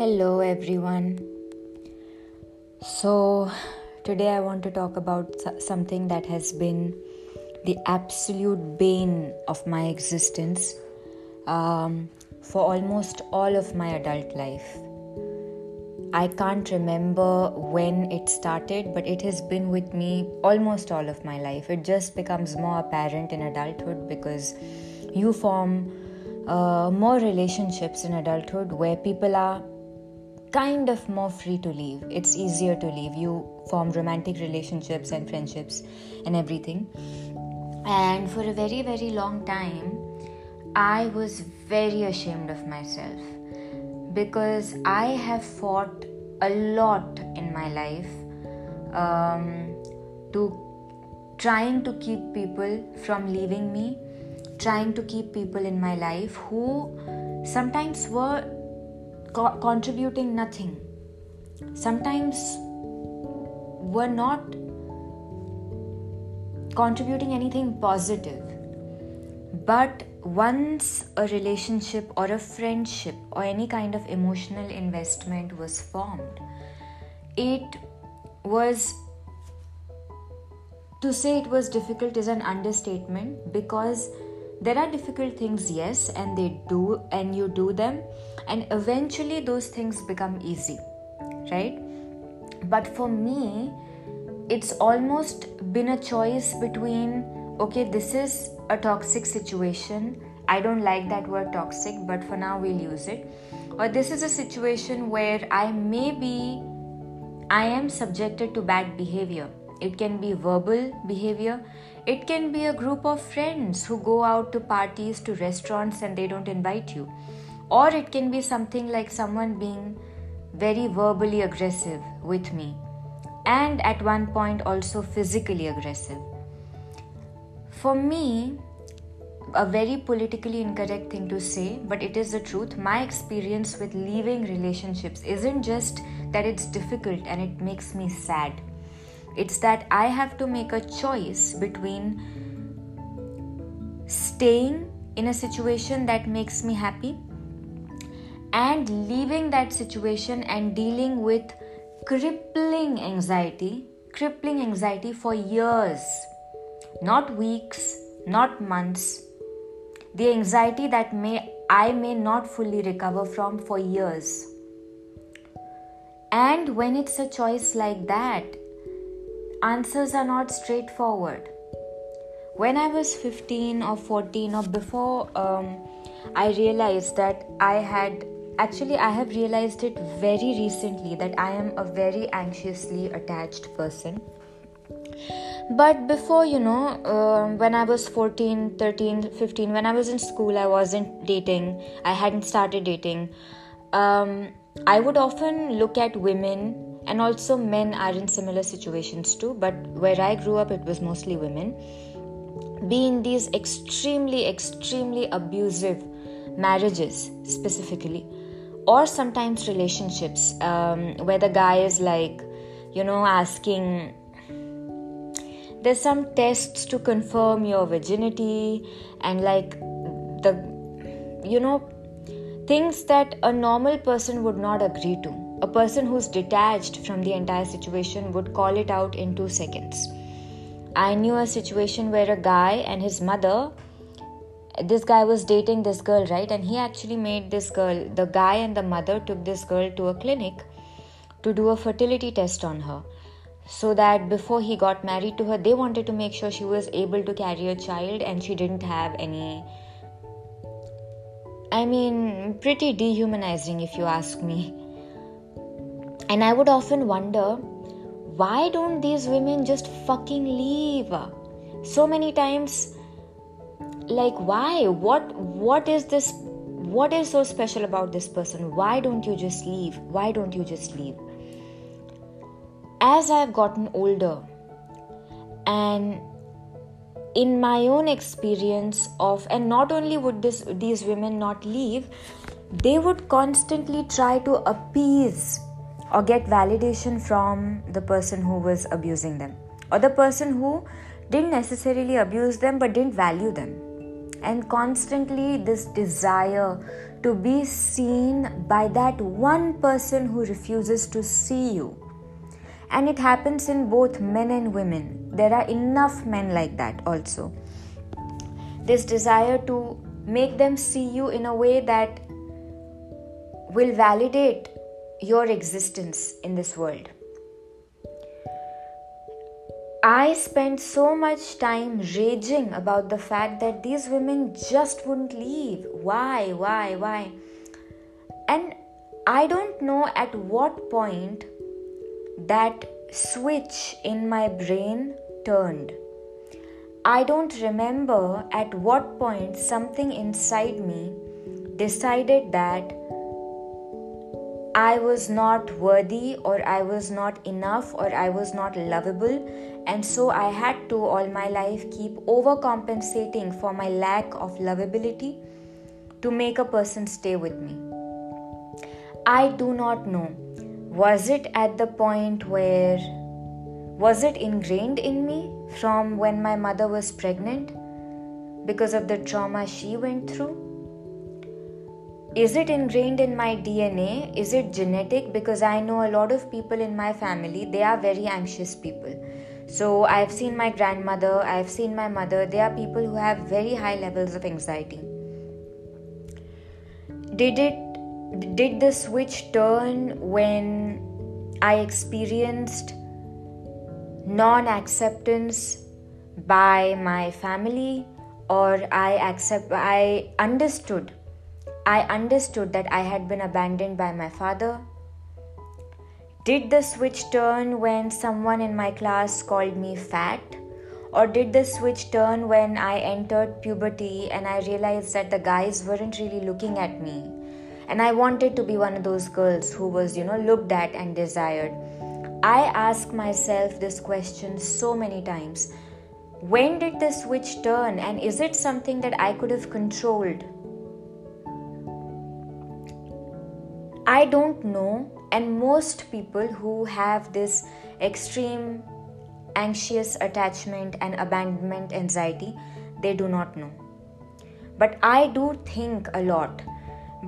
Hello, everyone. So, today I want to talk about something that has been the absolute bane of my existence um, for almost all of my adult life. I can't remember when it started, but it has been with me almost all of my life. It just becomes more apparent in adulthood because you form uh, more relationships in adulthood where people are kind of more free to leave. It's easier to leave. You form romantic relationships and friendships and everything. And for a very, very long time, I was very ashamed of myself because I have fought a lot in my life um, to trying to keep people from leaving me, trying to keep people in my life who sometimes were co- contributing nothing. Sometimes we're not contributing anything positive. But once a relationship or a friendship or any kind of emotional investment was formed, it was to say it was difficult is an understatement because there are difficult things yes and they do and you do them and eventually those things become easy right? But for me it's almost been a choice between okay this is a toxic situation. I don't like that word toxic but for now we'll use it. Or this is a situation where i may be i am subjected to bad behavior. It can be verbal behavior it can be a group of friends who go out to parties, to restaurants, and they don't invite you. Or it can be something like someone being very verbally aggressive with me, and at one point also physically aggressive. For me, a very politically incorrect thing to say, but it is the truth. My experience with leaving relationships isn't just that it's difficult and it makes me sad it's that I have to make a choice between staying in a situation that makes me happy and leaving that situation and dealing with crippling anxiety, crippling anxiety for years, not weeks, not months. The anxiety that may I may not fully recover from for years. And when it's a choice like that, answers are not straightforward. When I was 15 or 14 or before, um, I realized that I had actually, I have realized it very recently that I am a very anxiously attached person. But before, you know, uh, when I was 14, 13, 15, when I was in school, I wasn't dating, I hadn't started dating. Um, I would often look at women and also men are in similar situations too but where i grew up it was mostly women. Be in these extremely extremely abusive marriages specifically or sometimes relationships um, where the guy is like you know asking there's some tests to confirm your virginity and like the you know things that a normal person would not agree to a person who's detached from the entire situation would call it out in two seconds. I knew a situation where a guy and his mother, this guy was dating this girl, right? And he actually made this girl, the guy and the mother took this girl to a clinic to do a fertility test on her. So that before he got married to her, they wanted to make sure she was able to carry a child and she didn't have any. I mean, pretty dehumanizing if you ask me. And I would often wonder why don't these women just fucking leave? So many times like why? What what is this what is so special about this person? Why don't you just leave? Why don't you just leave? As I've gotten older and in my own experience of and not only would this these women not leave they would constantly try to appease or get validation from the person who was abusing them or the person who didn't necessarily abuse them but didn't value them and constantly this desire to be seen by that one person who refuses to see you. And it happens in both men and women. There are enough men like that also. This desire to make them see you in a way that will validate your existence in this world. I spent so much time raging about the fact that these women just wouldn't leave. Why, why, why? And I don't know at what point that switch in my brain turned. I don't remember at what point something inside me decided that I was not worthy, or I was not enough, or I was not lovable, and so I had to all my life keep overcompensating for my lack of lovability to make a person stay with me. I do not know. Was it at the point where was it ingrained in me from when my mother was pregnant because of the trauma she went through? Is it ingrained in my dna is it genetic? Because i know a lot of people in my family they are very anxious people. So i've seen my grandmother i've seen my mother. They are people who have very high levels of anxiety. Did it did the switch turn when i experienced non acceptance by my family or i accept i understood I understood that I had been abandoned by my father. Did the switch turn when someone in my class called me fat? Or did the switch turn when I entered puberty and I realized that the guys weren't really looking at me? And I wanted to be one of those girls who was, you know, looked at and desired. I ask myself this question so many times. When did the switch turn, and is it something that I could have controlled? I don't know, and most people who have this extreme anxious attachment and abandonment anxiety, they do not know. But I do think a lot.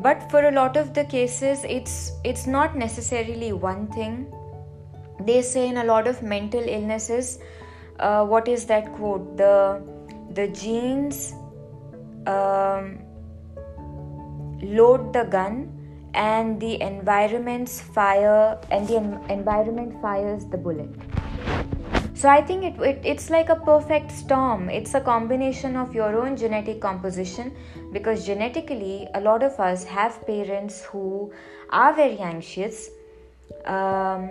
But for a lot of the cases, it's it's not necessarily one thing. They say in a lot of mental illnesses, uh, what is that quote? The the genes um, load the gun and the environment's fire and the en- environment fires the bullet. So i think it, it, it's like a perfect storm. It's a combination of your own genetic composition because genetically a lot of us have parents who are very anxious um,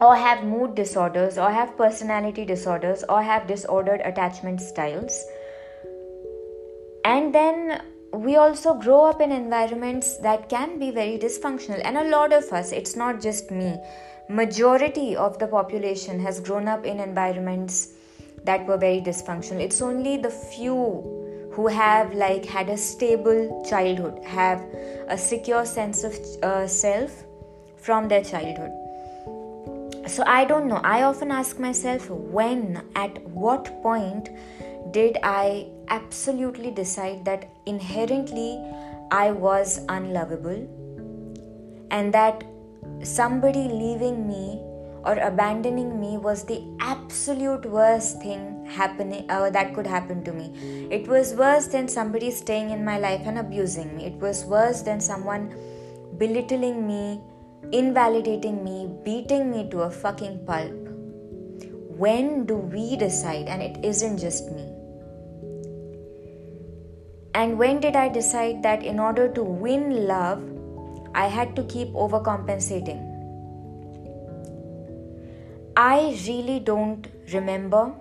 or have mood disorders or have personality disorders or have disordered attachment styles. And then we also grow up in environments that can be very dysfunctional. And a lot of us it's not just me majority of the population has grown up in environments that were very dysfunctional. It's only the few who have like had a stable childhood have a secure sense of uh, self from their childhood. So i don't know. I often ask myself when at what point did I absolutely decide that inherently I was unlovable and that somebody leaving me or abandoning me was the absolute worst thing happening uh, that could happen to me. It was worse than somebody staying in my life and abusing me. It was worse than someone belittling me invalidating me beating me to a fucking pulp. When do we decide and it isn't just me and when did I decide that in order to win love, I had to keep overcompensating? I really don't remember.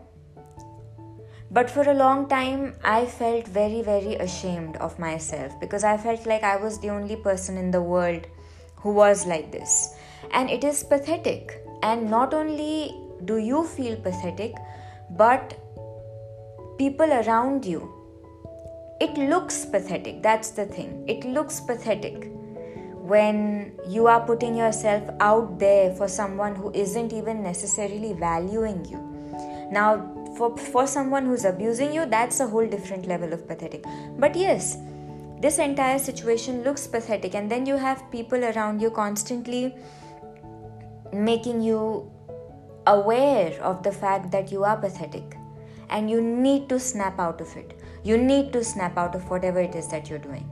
But for a long time, I felt very, very ashamed of myself because I felt like I was the only person in the world who was like this. And it is pathetic. And not only do you feel pathetic, but people around you it looks pathetic. That's the thing. It looks pathetic when you are putting yourself out there for someone who isn't even necessarily valuing you. Now, for, for someone who's abusing you, that's a whole different level of pathetic. But yes, this entire situation looks pathetic, and then you have people around you constantly making you aware of the fact that you are pathetic and you need to snap out of it. You need to snap out of whatever it is that you're doing.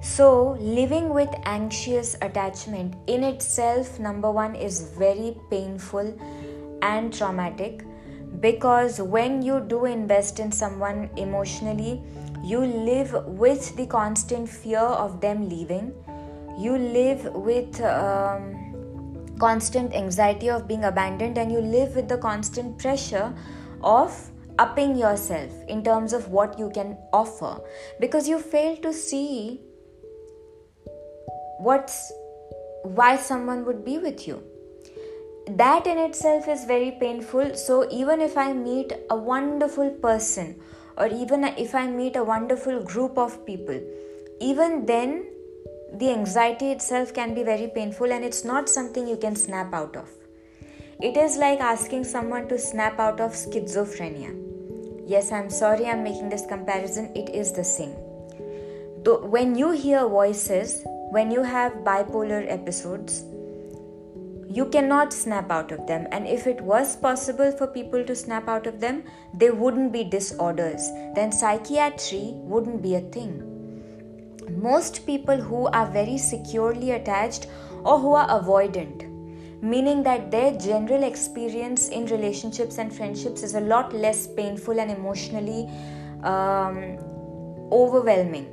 So, living with anxious attachment in itself, number one, is very painful and traumatic because when you do invest in someone emotionally, you live with the constant fear of them leaving. You live with um, constant anxiety of being abandoned, and you live with the constant pressure of upping yourself in terms of what you can offer because you fail to see what's why someone would be with you. That in itself is very painful. So even if i meet a wonderful person or even if i meet a wonderful group of people even then the anxiety itself can be very painful and it's not something you can snap out of. It is like asking someone to snap out of schizophrenia yes i'm sorry i'm making this comparison. It is the same. Though when you hear voices when you have bipolar episodes you cannot snap out of them. And if it was possible for people to snap out of them they wouldn't be disorders. Then psychiatry wouldn't be a thing. Most people who are very securely attached or who are avoidant meaning that their general experience in relationships and friendships is a lot less painful and emotionally um, overwhelming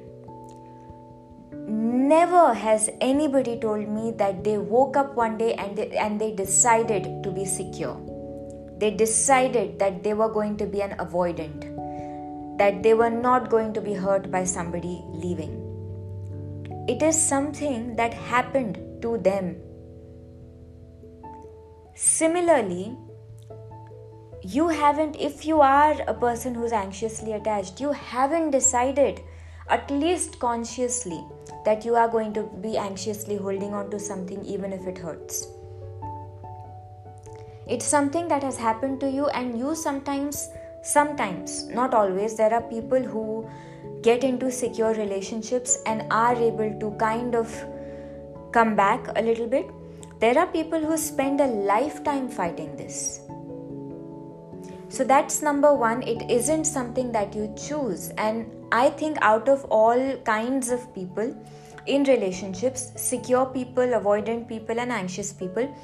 never has anybody told me that they woke up one day and they, and they decided to be secure. They decided that they were going to be an avoidant, that they were not going to be hurt by somebody leaving. It is something that happened to them. Similarly, you haven't, if you are a person who's anxiously attached, you haven't decided at least consciously that you are going to be anxiously holding on to something even if it hurts. It's something that has happened to you, and you sometimes, sometimes, not always, there are people who get into secure relationships and are able to kind of come back a little bit. There are people who spend a lifetime fighting this. So that's number one, it isn't something that you choose. And I think out of all kinds of people in relationships, secure people, avoidant people, and anxious people,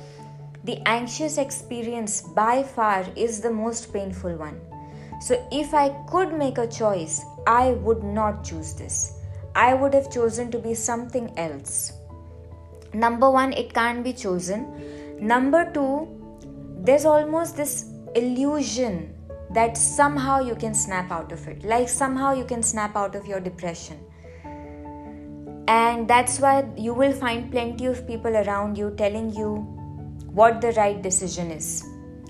the anxious experience by far is the most painful one. So, if I could make a choice, I would not choose this. I would have chosen to be something else. Number one, it can't be chosen. Number two, there's almost this illusion that somehow you can snap out of it. Like somehow you can snap out of your depression. And that's why you will find plenty of people around you telling you what the right decision is.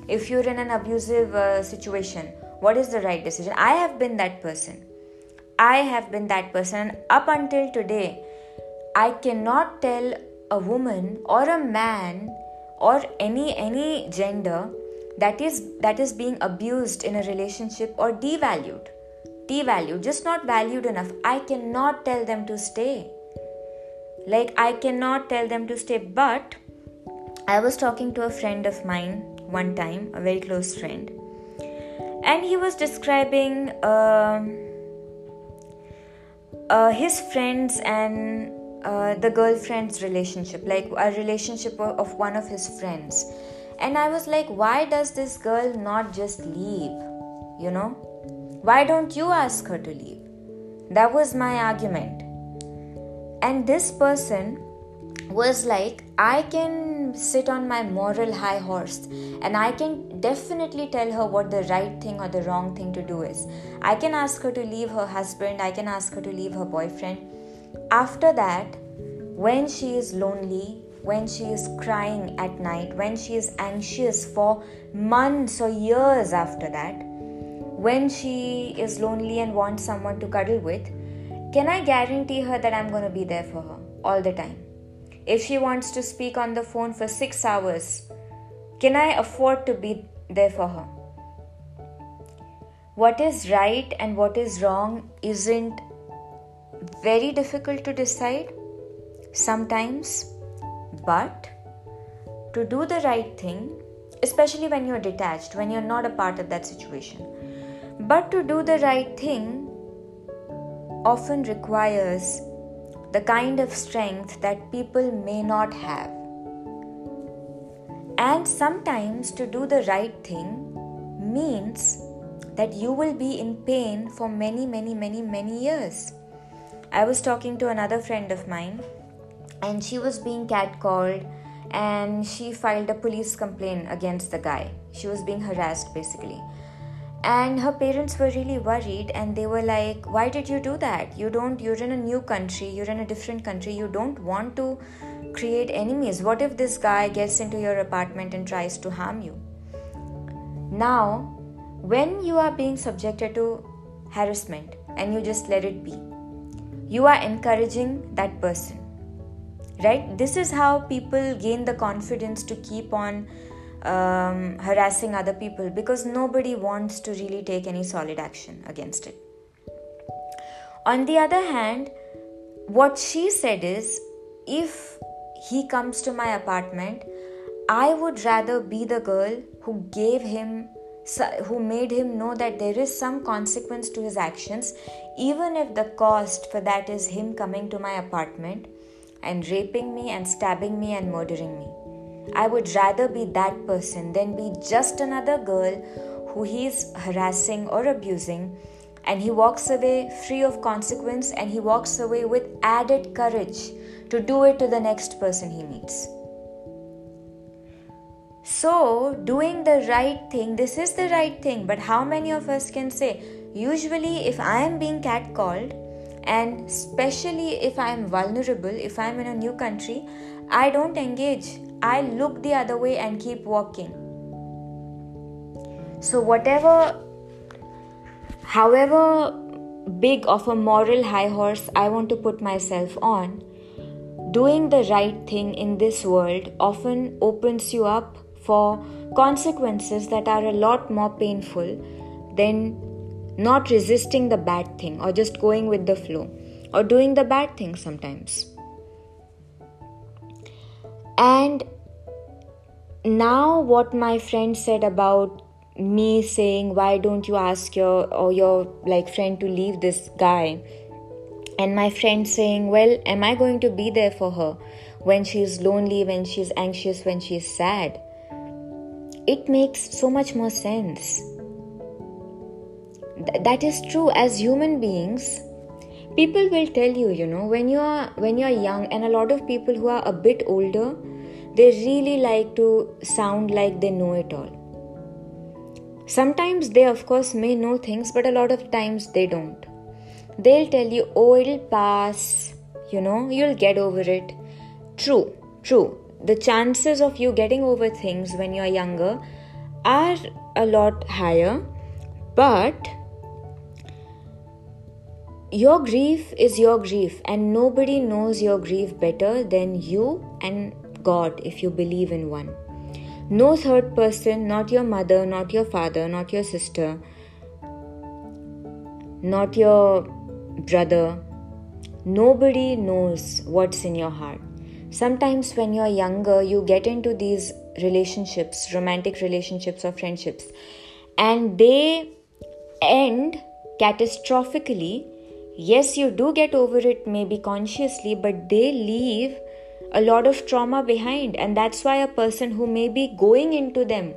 If you're in an abusive uh, situation what is the right decision? I have been that person. I have been that person. Up until today i cannot tell a woman or a man or any any gender that is that is being abused in a relationship or devalued devalued just not valued enough. I cannot tell them to stay. Like i cannot tell them to stay. But i was talking to a friend of mine one time a very close friend and he was describing uh, uh, his friends and uh, the girlfriend's relationship like a relationship of one of his friends and I was like, why does this girl not just leave? You know? Why don't you ask her to leave? That was my argument. And this person was like, I can sit on my moral high horse and I can definitely tell her what the right thing or the wrong thing to do is. I can ask her to leave her husband, I can ask her to leave her boyfriend. After that, when she is lonely, when she is crying at night, when she is anxious for months or years after that, when she is lonely and wants someone to cuddle with, can I guarantee her that I'm going to be there for her all the time? If she wants to speak on the phone for six hours, can I afford to be there for her? what is right and what is wrong isn't very difficult to decide sometimes, but to do the right thing, especially when you're detached, when you're not a part of that situation, but to do the right thing often requires the kind of strength that people may not have. And sometimes to do the right thing means that you will be in pain for many, many, many, many years. I was talking to another friend of mine, and she was being catcalled, and she filed a police complaint against the guy. She was being harassed basically. And her parents were really worried, and they were like, Why did you do that? You don't, you're in a new country, you're in a different country, you don't want to create enemies. What if this guy gets into your apartment and tries to harm you? Now, when you are being subjected to harassment and you just let it be, you are encouraging that person right? This is how people gain the confidence to keep on um, harassing other people because nobody wants to really take any solid action against it. On the other hand what she said is if he comes to my apartment i would rather be the girl who gave him who made him know that there is some consequence to his actions, even if the cost for that is him coming to my apartment and raping me and stabbing me and murdering me. I would rather be that person than be just another girl who he's harassing or abusing and he walks away free of consequence and he walks away with added courage to do it to the next person he meets. So, doing the right thing, this is the right thing, but how many of us can say, usually, if I am being catcalled, and especially if I am vulnerable, if I am in a new country, I don't engage. I look the other way and keep walking. So, whatever, however big of a moral high horse I want to put myself on, doing the right thing in this world often opens you up for consequences that are a lot more painful than not resisting the bad thing or just going with the flow or doing the bad thing sometimes. And now, what my friend said about me saying, Why don't you ask your or your like friend to leave this guy? And my friend saying, Well, am I going to be there for her when she's lonely, when she's anxious, when she's sad? It makes so much more sense. Th- that is true as human beings. People will tell you, you know, when you are when you are young, and a lot of people who are a bit older, they really like to sound like they know it all. Sometimes they, of course, may know things, but a lot of times they don't. They'll tell you, oh, it'll pass, you know, you'll get over it. True, true the chances of you getting over things when you're younger are a lot higher, but your grief is your grief, and nobody knows your grief better than you and God if you believe in one. No third person, not your mother, not your father, not your sister, not your brother. Nobody knows what's in your heart sometimes when you're younger you get into these relationships romantic relationships or friendships and they end catastrophically. Yes you do get over it maybe consciously but they leave a lot of trauma behind and that's why a person who may be going into them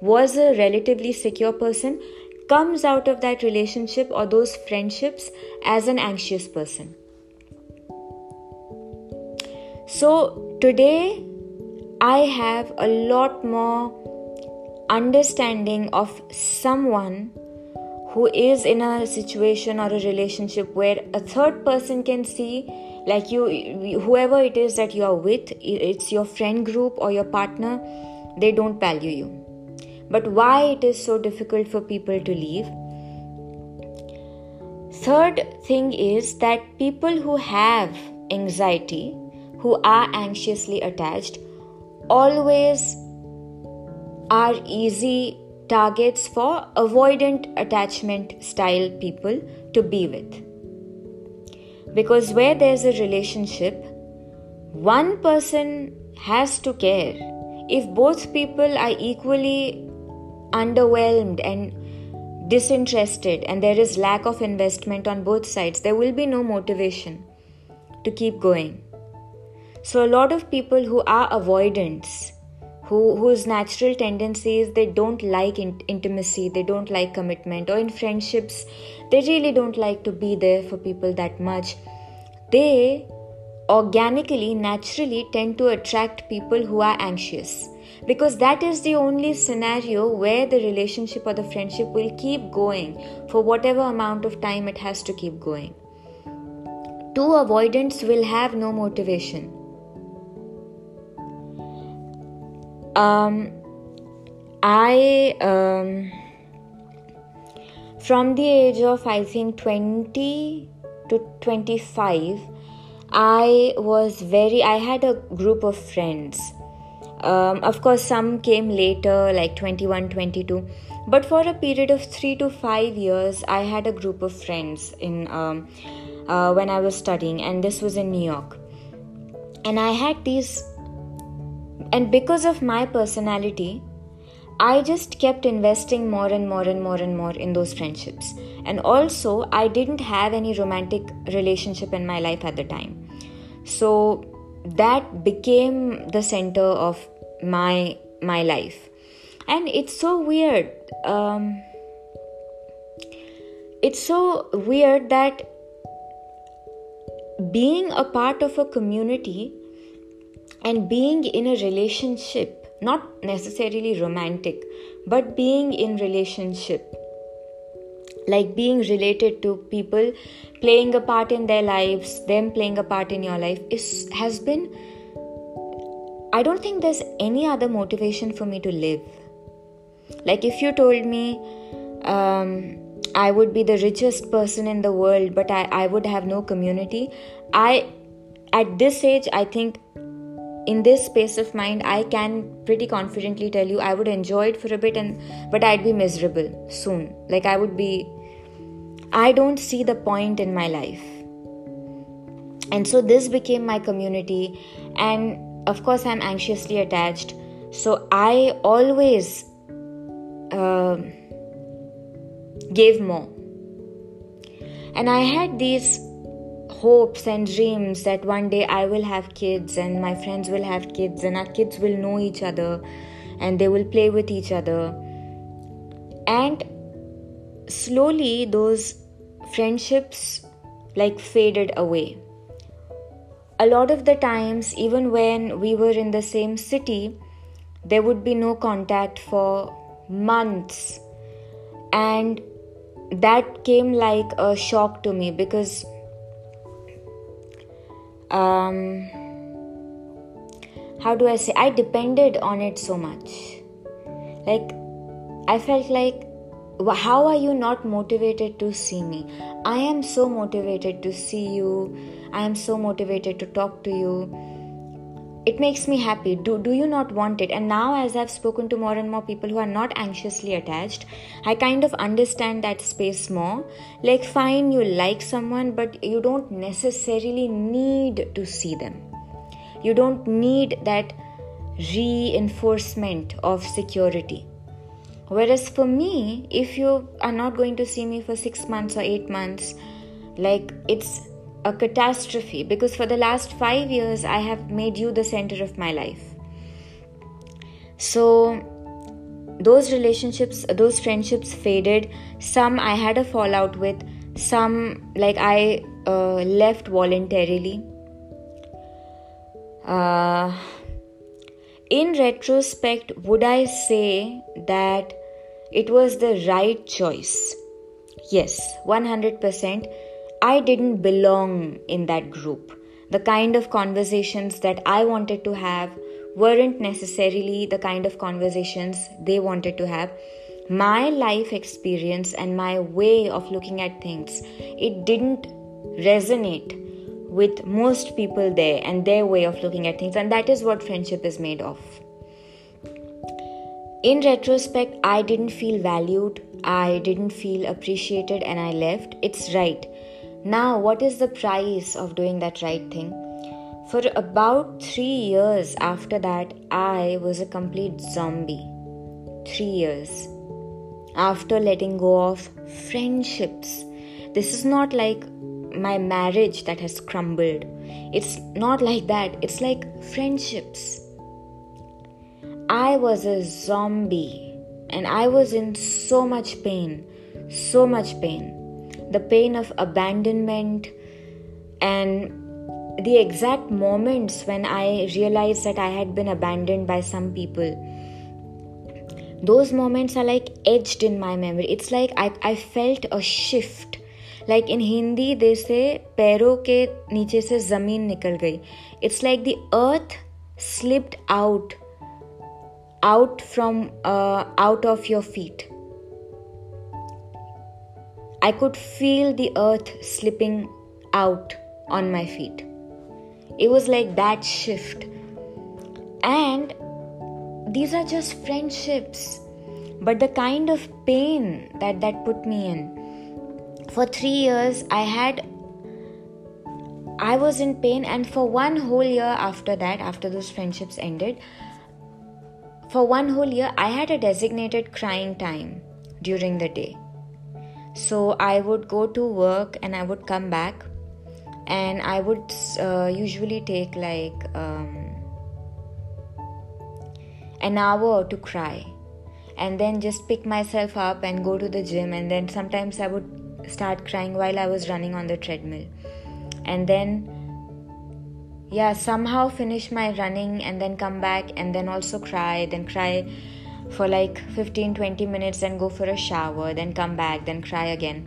was a relatively secure person comes out of that relationship or those friendships as an anxious person so, today I have a lot more understanding of someone who is in a situation or a relationship where a third person can see like you whoever it is that you are with it's your friend group or your partner they don't value you. But why it is so difficult for people to leave? Third thing is that people who have anxiety who are anxiously attached always are easy targets for avoidant attachment style people to be with. Because where there's a relationship, one person has to care. If both people are equally underwhelmed and disinterested and there is lack of investment on both sides, there will be no motivation to keep going. So, a lot of people who are avoidants, who, whose natural tendency is they don't like in- intimacy, they don't like commitment, or in friendships, they really don't like to be there for people that much, they organically, naturally tend to attract people who are anxious because that is the only scenario where the relationship or the friendship will keep going for whatever amount of time it has to keep going. Two avoidants will have no motivation. Um, I, um, from the age of I think 20 to 25, I was very, I had a group of friends um, of course, some came later, like 21, 22. But for a period of three to five years, I had a group of friends in um, uh, when I was studying, and this was in New York. And I had these, and because of my personality, I just kept investing more and more and more and more in those friendships. And also, I didn't have any romantic relationship in my life at the time. So that became the center of my my life and it's so weird um, it's so weird that being a part of a community and being in a relationship not necessarily romantic but being in relationship like being related to people playing a part in their lives them playing a part in your life is has been I don't think there's any other motivation for me to live. Like, if you told me um, I would be the richest person in the world, but I, I would have no community, I, at this age, I think in this space of mind, I can pretty confidently tell you I would enjoy it for a bit, and but I'd be miserable soon. Like, I would be, I don't see the point in my life. And so, this became my community, and of course i'm anxiously attached so i always uh, gave more and i had these hopes and dreams that one day i will have kids and my friends will have kids and our kids will know each other and they will play with each other and slowly those friendships like faded away a lot of the times, even when we were in the same city, there would be no contact for months. And that came like a shock to me because um, how do I say? I depended on it so much. Like, I felt like, how are you not motivated to see me? I am so motivated to see you I am so motivated to talk to you. It makes me happy. Do, do you not want it? And now, as I've spoken to more and more people who are not anxiously attached, I kind of understand that space more. Like, fine, you like someone, but you don't necessarily need to see them. You don't need that reinforcement of security. Whereas for me, if you are not going to see me for six months or eight months, like it's a catastrophe because for the last five years I have made you the center of my life. So, those relationships, those friendships faded. Some I had a fallout with, some like I uh, left voluntarily. Uh, in retrospect, would I say that it was the right choice? Yes, 100% I didn't belong in that group. The kind of conversations that I wanted to have weren't necessarily the kind of conversations they wanted to have. My life experience and my way of looking at things, it didn't resonate with most people there and their way of looking at things, and that is what friendship is made of. in retrospect, I didn't feel valued, I didn't feel appreciated, and I left. It's right. Now, what is the price of doing that right thing? For about three years after that, I was a complete zombie. Three years. After letting go of friendships. This is not like my marriage that has crumbled. It's not like that. It's like friendships I was a zombie and I was in so much pain, so much pain The pain of abandonment and the exact moments when I realized that I had been abandoned by some people. Those moments are like etched in my memory. It's like I, I felt a shift. Like in Hindi, they say, पैरों के नीचे से जमीन निकल गई. It's like the earth slipped out out from uh, out of your feet i could feel the earth slipping out on my feet. It was like that shift. And these are just friendships but the kind of pain that that put me in. For 3 years i had i was in pain and for one whole year after that after those friendships ended for one whole year, I had a designated crying time during the day. So I would go to work and I would come back, and I would uh, usually take like um, an hour to cry, and then just pick myself up and go to the gym. And then sometimes I would start crying while I was running on the treadmill, and then yeah somehow finish my running and then come back and then also cry then cry for like 15 20 minutes then go for a shower then come back then cry again.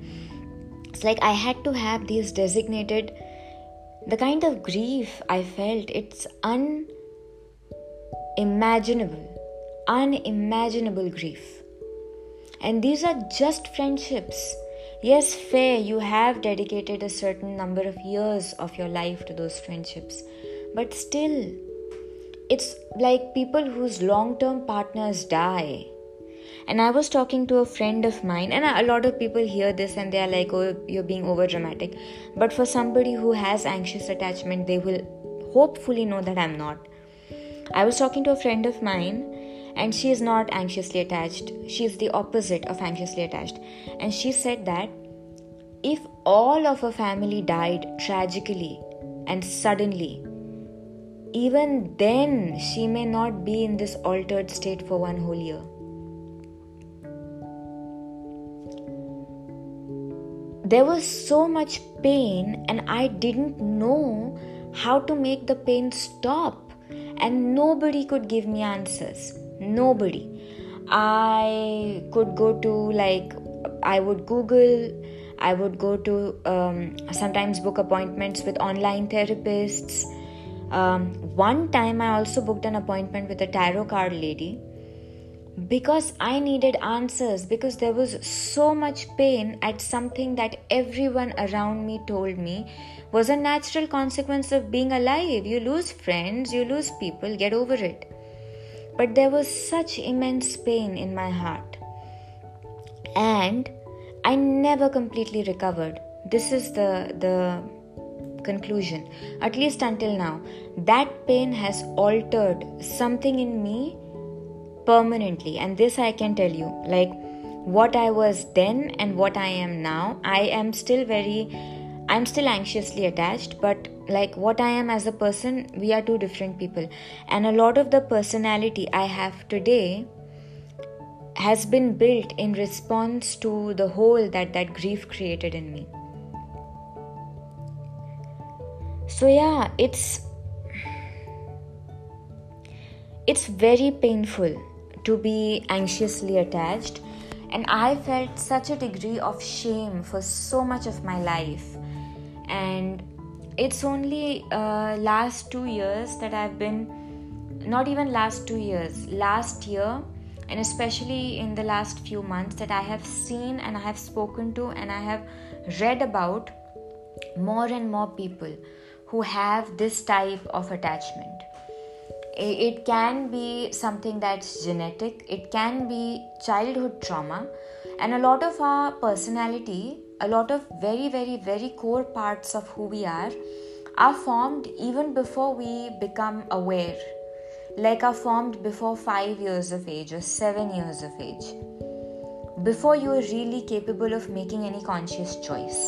It's like i had to have these designated the kind of grief i felt it's unimaginable unimaginable grief. And these are just friendships. Yes, fair, you have dedicated a certain number of years of your life to those friendships, but still, it's like people whose long term partners die. And I was talking to a friend of mine, and a lot of people hear this and they are like, oh, you're being over dramatic. But for somebody who has anxious attachment, they will hopefully know that I'm not. I was talking to a friend of mine and she is not anxiously attached she is the opposite of anxiously attached and she said that if all of her family died tragically and suddenly even then she may not be in this altered state for one whole year. There was so much pain and i didn't know how to make the pain stop. And nobody could give me answers. Nobody. I could go to like i would google i would go to um, sometimes book appointments with online therapists um, one time i also booked an appointment with a tarot card lady because i needed answers because there was so much pain at something that everyone around me told me was a natural consequence of being alive you lose friends you lose people get over it but there was such immense pain in my heart. And I never completely recovered. This is the, the conclusion, at least until now. That pain has altered something in me permanently. And this I can tell you like what I was then and what I am now. I am still very I'm still anxiously attached, but like what I am as a person, we are two different people. And a lot of the personality I have today has been built in response to the hole that that grief created in me. So, yeah, it's it's very painful to be anxiously attached. And i felt such a degree of shame for so much of my life. And it's only uh, last two years that i've been not even last two years last year and especially in the last few months that i have seen and i have spoken to and i have read about more and more people who have this type of attachment. It can be something that's genetic it can be childhood trauma and a lot of our personality a lot of very very very core parts of who we are are formed even before we become aware. Like are formed before 5 years of age or 7 years of age. Before you are really capable of making any conscious choice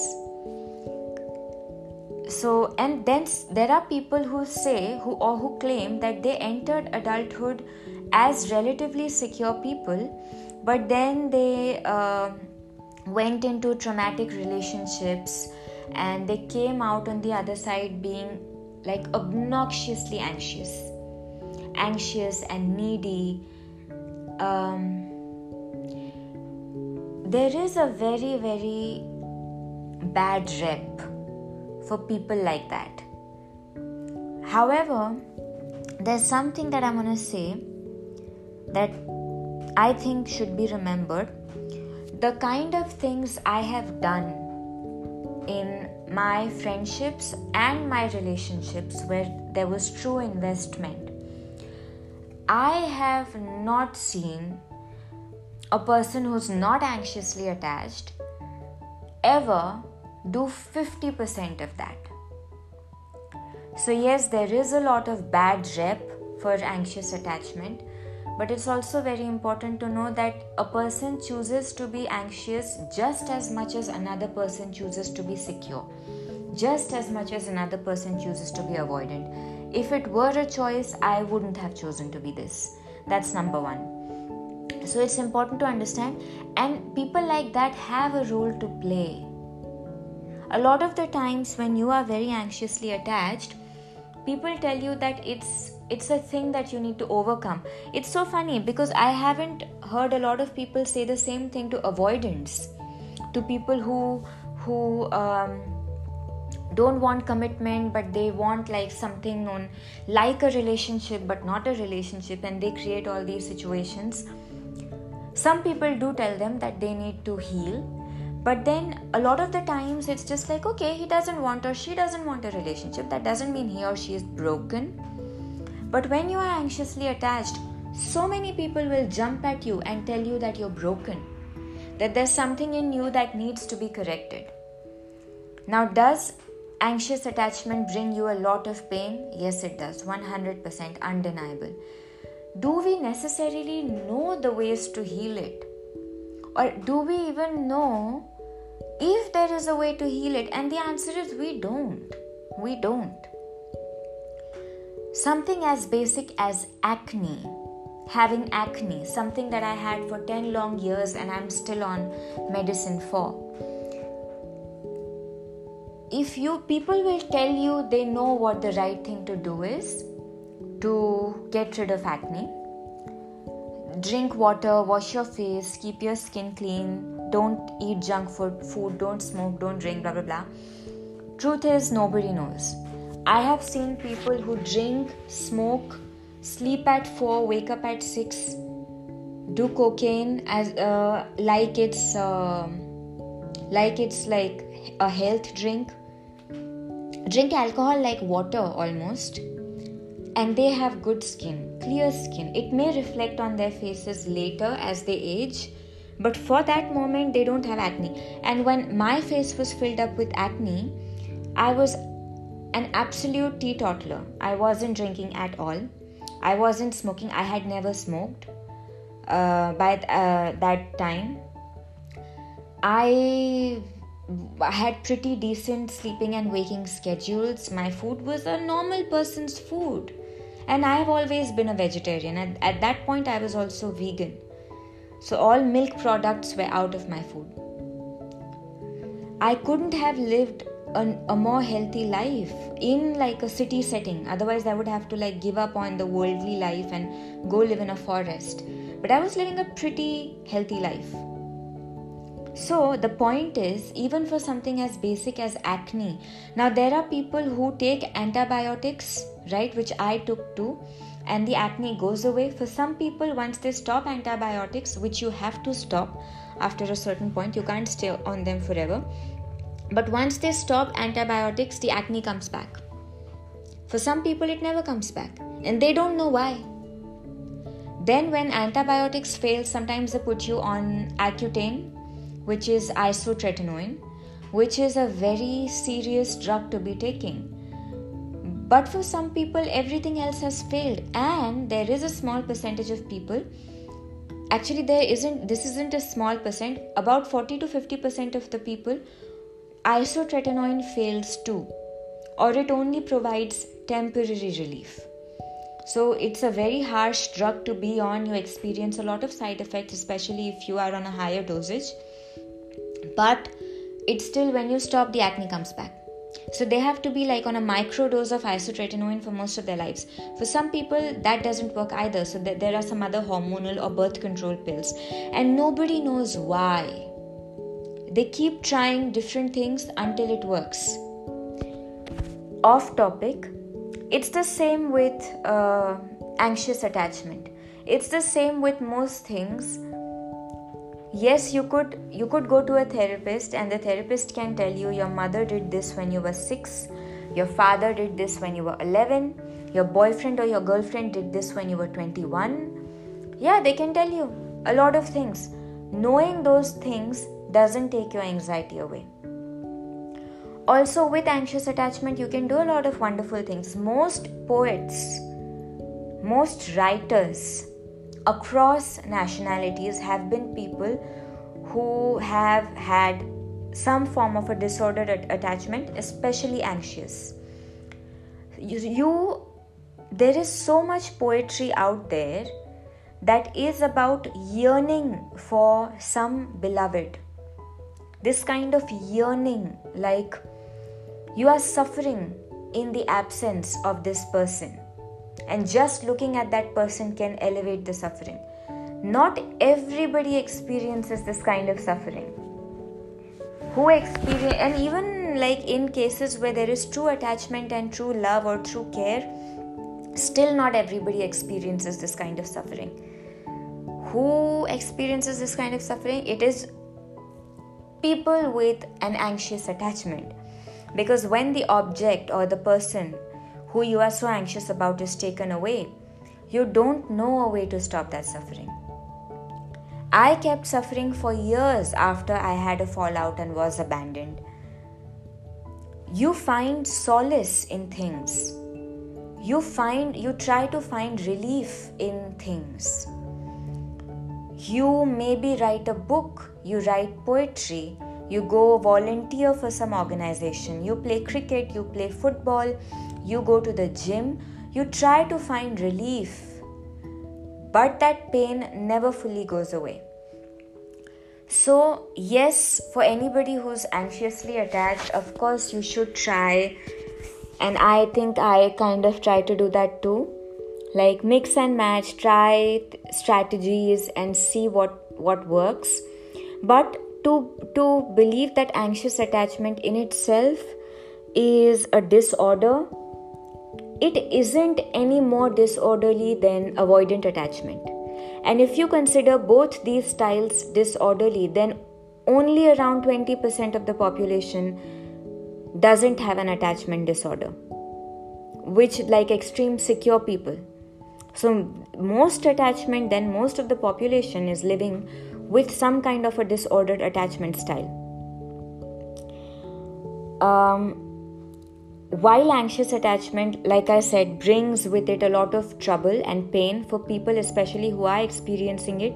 so and then there are people who say who or who claim that they entered adulthood as relatively secure people but then they uh, went into traumatic relationships and they came out on the other side being like obnoxiously anxious anxious and needy. Um, there is a very very bad rep for people like that however there's something that i'm going to say that i think should be remembered the kind of things i have done in my friendships and my relationships where there was true investment. I have not seen a person who's not anxiously attached ever do 50% of that. So, yes, there is a lot of bad rep for anxious attachment, but it's also very important to know that a person chooses to be anxious just as much as another person chooses to be secure, just as much as another person chooses to be avoidant. If it were a choice, I wouldn't have chosen to be this. That's number one. So it's important to understand, and people like that have a role to play. A lot of the times, when you are very anxiously attached, people tell you that it's it's a thing that you need to overcome. It's so funny because i haven't heard a lot of people say the same thing to avoidants to people who who um, don't want commitment but they want like something known like a relationship but not a relationship and they create all these situations. Some people do tell them that they need to heal but then a lot of the times it's just like okay he doesn't want or she doesn't want a relationship that doesn't mean he or she is broken but when you are anxiously attached, so many people will jump at you and tell you that you're broken, that there's something in you that needs to be corrected. Now, does anxious attachment bring you a lot of pain? Yes, it does, 100% undeniable. Do we necessarily know the ways to heal it? Or do we even know if there is a way to heal it? And the answer is we don't. We don't. Something as basic as acne, having acne, something that I had for 10 long years and I'm still on medicine for. If you people will tell you they know what the right thing to do is to get rid of acne, drink water, wash your face, keep your skin clean, don't eat junk food, food, don't smoke, don't drink, blah blah blah. Truth is, nobody knows. I have seen people who drink, smoke, sleep at 4, wake up at 6, do cocaine as uh, like it's uh, like it's like a health drink. Drink alcohol like water almost. And they have good skin, clear skin. It may reflect on their faces later as they age, but for that moment they don't have acne. And when my face was filled up with acne, I was an absolute teetotaler. I wasn't drinking at all. I wasn't smoking. I had never smoked uh, by uh, that time. I had pretty decent sleeping and waking schedules. My food was a normal person's food. And I have always been a vegetarian. At, at that point, I was also vegan. So all milk products were out of my food. I couldn't have lived a, a more healthy life in like a city setting otherwise i would have to like give up on the worldly life and go live in a forest but i was living a pretty healthy life so the point is even for something as basic as acne now there are people who take antibiotics right which i took too and the acne goes away for some people once they stop antibiotics which you have to stop after a certain point you can't stay on them forever but once they stop antibiotics, the acne comes back. For some people, it never comes back, and they don't know why. Then, when antibiotics fail, sometimes they put you on Accutane, which is isotretinoin, which is a very serious drug to be taking. But for some people, everything else has failed, and there is a small percentage of people. Actually, there isn't. This isn't a small percent. About 40 to 50 percent of the people, isotretinoin fails too, or it only provides temporary relief. So it's a very harsh drug to be on. You experience a lot of side effects, especially if you are on a higher dosage. But it's still when you stop, the acne comes back. So they have to be like on a micro dose of isotretinoin for most of their lives. For some people, that doesn't work either. So there are some other hormonal or birth control pills, and nobody knows why. They keep trying different things until it works. Off topic, it's the same with uh, anxious attachment. It's the same with most things yes you could you could go to a therapist and the therapist can tell you your mother did this when you were 6 your father did this when you were 11 your boyfriend or your girlfriend did this when you were 21 yeah they can tell you a lot of things. Knowing those things doesn't take your anxiety away. Also with anxious attachment you can do a lot of wonderful things. Most poets most writers across nationalities have been people who have had some form of a disordered attachment, especially anxious. You, there is so much poetry out there that is about yearning for some beloved. This kind of yearning, like you are suffering in the absence of this person and just looking at that person can elevate the suffering. Not everybody experiences this kind of suffering. Who experience, and even like in cases where there is true attachment and true love or true care, still not everybody experiences this kind of suffering. Who experiences this kind of suffering? It is people with an anxious attachment. Because when the object or the person who you are so anxious about is taken away, you don't know a way to stop that suffering. I kept suffering for years after I had a fallout and was abandoned. You find solace in things. You find you try to find relief in things. You maybe write a book, you write poetry, you go volunteer for some organization, you play cricket, you play football, you go to the gym, you try to find relief, but that pain never fully goes away. So, yes, for anybody who's anxiously attached, of course, you should try, and I think I kind of try to do that too. Like mix and match, try strategies and see what what works. But to to believe that anxious attachment in itself is a disorder it isn't any more disorderly than avoidant attachment. And if you consider both these styles disorderly, then only around 20% of the population doesn't have an attachment disorder, which, like extreme secure people. So, most attachment, then most of the population is living with some kind of a disordered attachment style. Um, while anxious attachment, like I said, brings with it a lot of trouble and pain for people, especially who are experiencing it,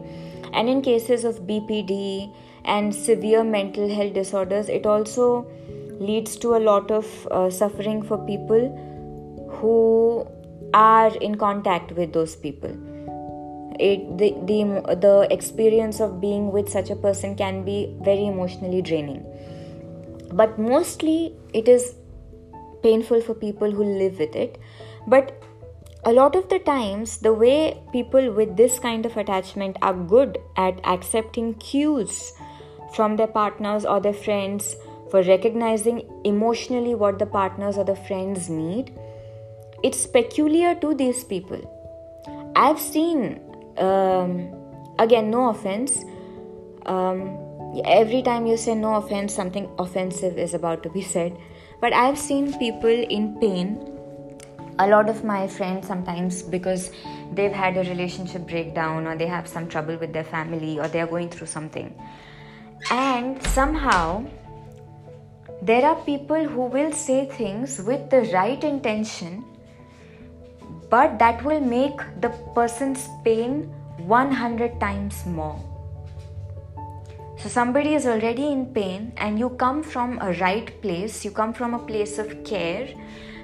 and in cases of BPD and severe mental health disorders, it also leads to a lot of uh, suffering for people who are in contact with those people. It, the, the, the experience of being with such a person can be very emotionally draining. But mostly, it is painful for people who live with it. But a lot of the times the way people with this kind of attachment are good at accepting cues from their partners or their friends for recognizing emotionally what the partners or the friends need it's peculiar to these people. I've seen um, again no offense um, every time you say no offense something offensive is about to be said but I've seen people in pain. A lot of my friends sometimes because they've had a relationship breakdown or they have some trouble with their family or they are going through something. And somehow there are people who will say things with the right intention but that will make the person's pain 100 times more so somebody is already in pain and you come from a right place you come from a place of care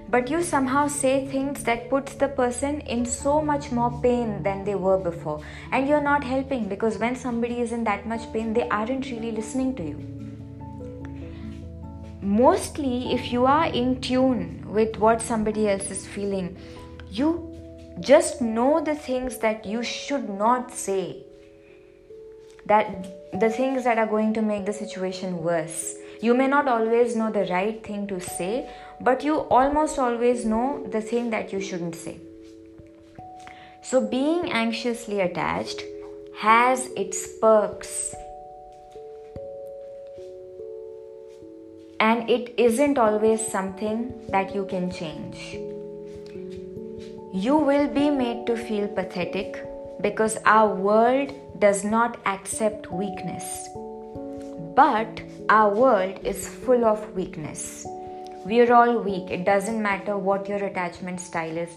but you somehow say things that puts the person in so much more pain than they were before. And you're not helping because when somebody is in that much pain they aren't really listening to you. Mostly if you are in tune with what somebody else is feeling you just know the things that you should not say. That the things that are going to make the situation worse you may not always know the right thing to say but you almost always know the thing that you shouldn't say. So, being anxiously attached has its perks. And it isn't always something that you can change. You will be made to feel pathetic because our world does not accept weakness. But our world is full of weakness. We're all weak. It doesn't matter what your attachment style is.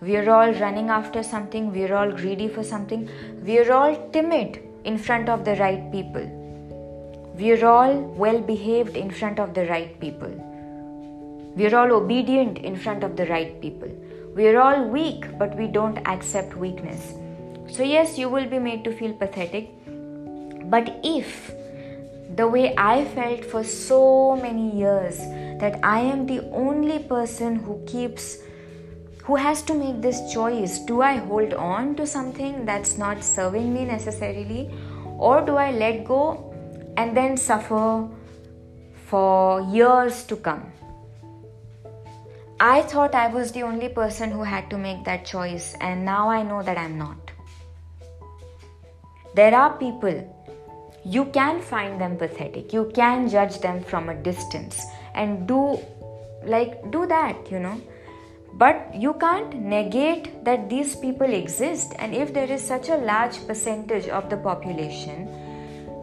We're all running after something. We're all greedy for something. We're all timid in front of the right people. We're all well behaved in front of the right people. We're all obedient in front of the right people. We're all weak, but we don't accept weakness. So, yes, you will be made to feel pathetic. But if the way I felt for so many years that I am the only person who keeps who has to make this choice do I hold on to something that's not serving me necessarily? Or do I let go and then suffer for years to come? I thought I was the only person who had to make that choice and now I know that I'm not there are people you can find them pathetic. You can judge them from a distance and do like do that you know. But you can't negate that these people exist. And if there is such a large percentage of the population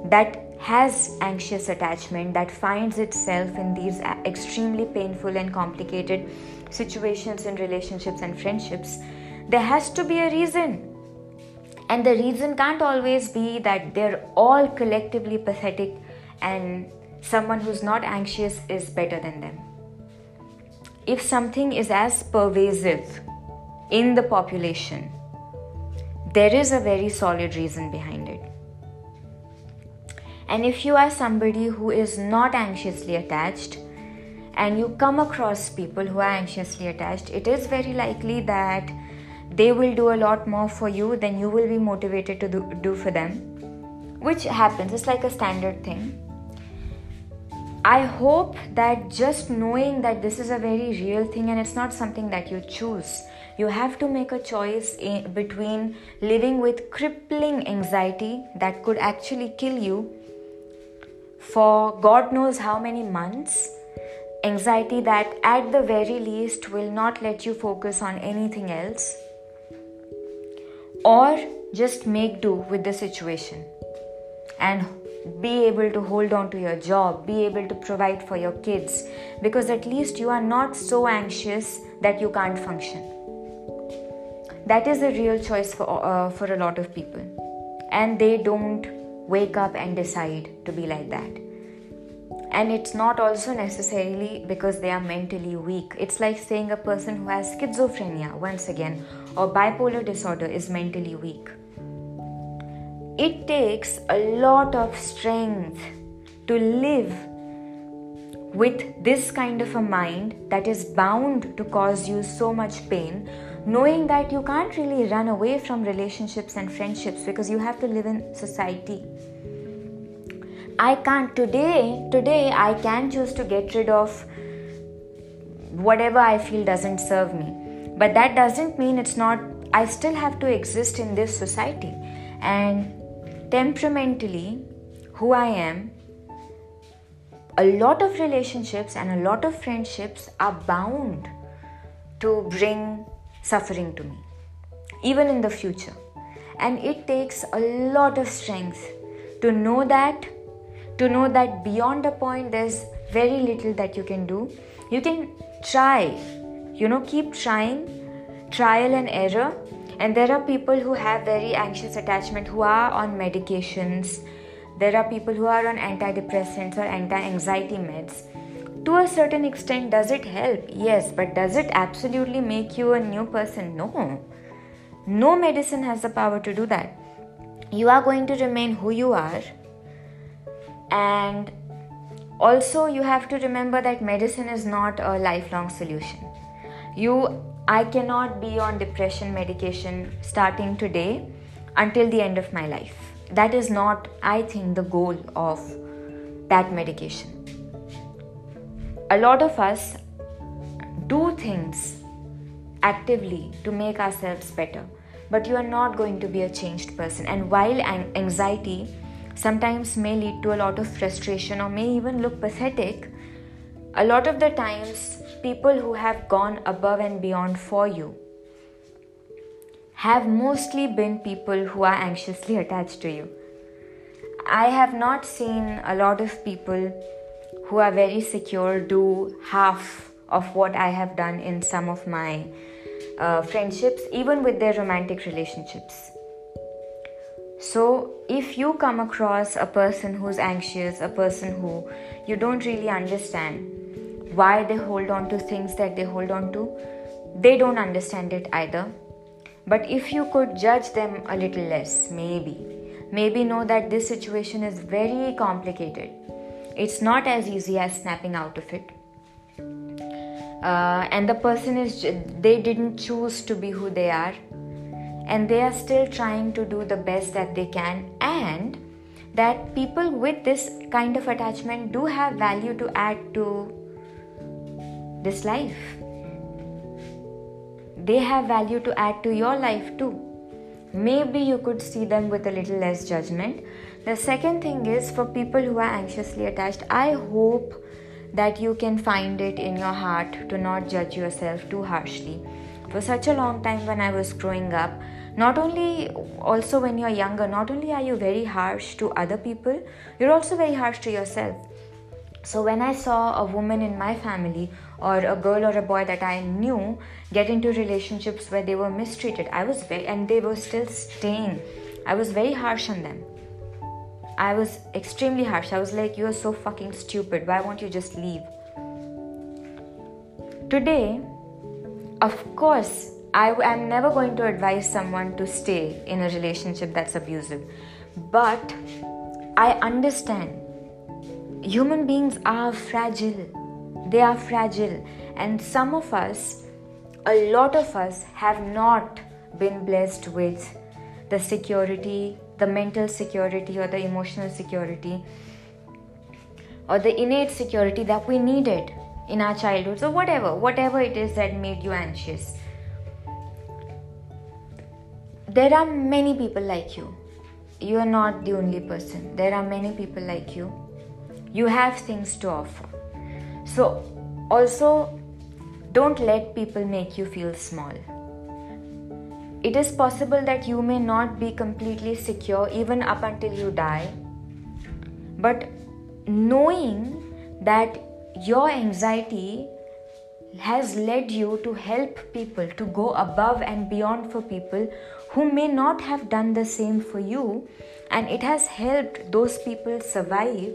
that has anxious attachment that finds itself in these uh, extremely painful and complicated situations in relationships and friendships there has to be a reason and the reason can't always be that they're all collectively pathetic and someone who's not anxious is better than them. If something is as pervasive in the population, there is a very solid reason behind it. And if you are somebody who is not anxiously attached and you come across people who are anxiously attached, it is very likely that they will do a lot more for you than you will be motivated to do, do for them. Which happens it's like a standard thing. I hope that just knowing that this is a very real thing and it's not something that you choose you have to make a choice in, between living with crippling anxiety that could actually kill you for god knows how many months anxiety that at the very least will not let you focus on anything else or just make do with the situation and be able to hold on to your job, be able to provide for your kids, because at least you are not so anxious that you can't function. That is a real choice for, uh, for a lot of people, and they don't wake up and decide to be like that and it's not also necessarily because they are mentally weak. It's like saying a person who has schizophrenia, once again, or bipolar disorder is mentally weak. It takes a lot of strength to live with this kind of a mind that is bound to cause you so much pain, knowing that you can't really run away from relationships and friendships because you have to live in society I can't today, today I can choose to get rid of whatever I feel doesn't serve me. But that doesn't mean it's not, I still have to exist in this society. And temperamentally, who I am, a lot of relationships and a lot of friendships are bound to bring suffering to me, even in the future. And it takes a lot of strength to know that, to know that beyond a point, there's very little that you can do. You can try, you know, keep trying, trial and error. And there are people who have very anxious attachment who are on medications. There are people who are on antidepressants or anti anxiety meds. To a certain extent does it help? Yes but does it absolutely make you a new person? No. No medicine has the power to do that. You are going to remain who you are. And also you have to remember that medicine is not a lifelong solution you i cannot be on depression medication starting today until the end of my life that is not i think the goal of that medication a lot of us do things actively to make ourselves better, but you are not going to be a changed person. And while anxiety sometimes may lead to a lot of frustration or may even look pathetic, a lot of the times, people who have gone above and beyond for you have mostly been people who are anxiously attached to you. I have not seen a lot of people who are very secure do half of what I have done in some of my uh, friendships, even with their romantic relationships. So, if you come across a person who's anxious, a person who you don't really understand why they hold on to things that they hold on to, they don't understand it either. But if you could judge them a little less, maybe, maybe know that this situation is very complicated. It's not as easy as snapping out of it. Uh, and the person is they didn't choose to be who they are. And they are still trying to do the best that they can. And that people with this kind of attachment do have value to add to this life they have value to add to your life too maybe you could see them with a little less judgment the second thing is for people who are anxiously attached, I hope that you can find it in your heart to not judge yourself too harshly. For such a long time when I was growing up, not only also when you're younger, not only are you very harsh to other people, you're also very harsh to yourself. So when I saw a woman in my family or a girl or a boy that I knew get into relationships where they were mistreated, I was very and they were still staying. I was very harsh on them. I was extremely harsh. I was like, You are so fucking stupid. Why won't you just leave? Today, of course, I am never going to advise someone to stay in a relationship that's abusive. But I understand human beings are fragile. They are fragile. And some of us, a lot of us, have not been blessed with the security the mental security or the emotional security or the innate security that we needed in our childhood. Or whatever whatever it is that made you anxious. There are many people like you. You are not the only person. There are many people like you you have things to offer so also don't let people make you feel small it is possible that you may not be completely secure even up until you die. But knowing that your anxiety has led you to help people, to go above and beyond for people who may not have done the same for you, and it has helped those people survive,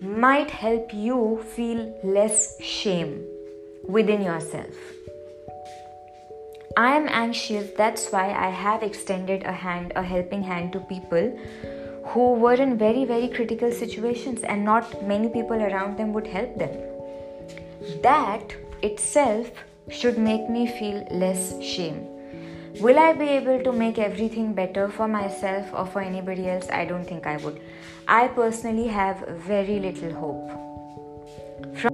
might help you feel less shame within yourself. I am anxious, that's why I have extended a hand, a helping hand to people who were in very, very critical situations, and not many people around them would help them. That itself should make me feel less shame. Will I be able to make everything better for myself or for anybody else? I don't think I would. I personally have very little hope. From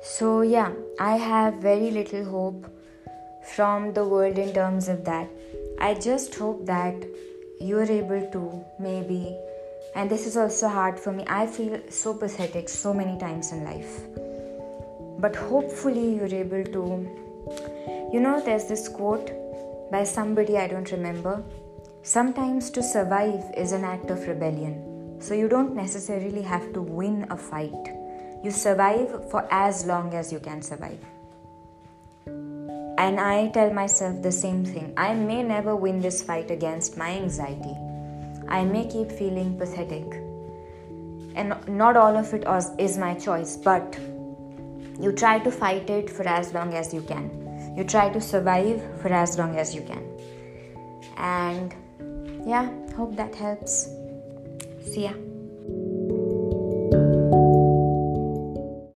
So, yeah, I have very little hope from the world in terms of that. I just hope that you're able to maybe, and this is also hard for me. I feel so pathetic so many times in life. But hopefully, you're able to. You know, there's this quote by somebody I don't remember. Sometimes to survive is an act of rebellion. So you don't necessarily have to win a fight. You survive for as long as you can survive. And I tell myself the same thing. I may never win this fight against my anxiety. I may keep feeling pathetic. And not all of it is my choice, but you try to fight it for as long as you can. You try to survive for as long as you can. And yeah, hope that helps. See ya.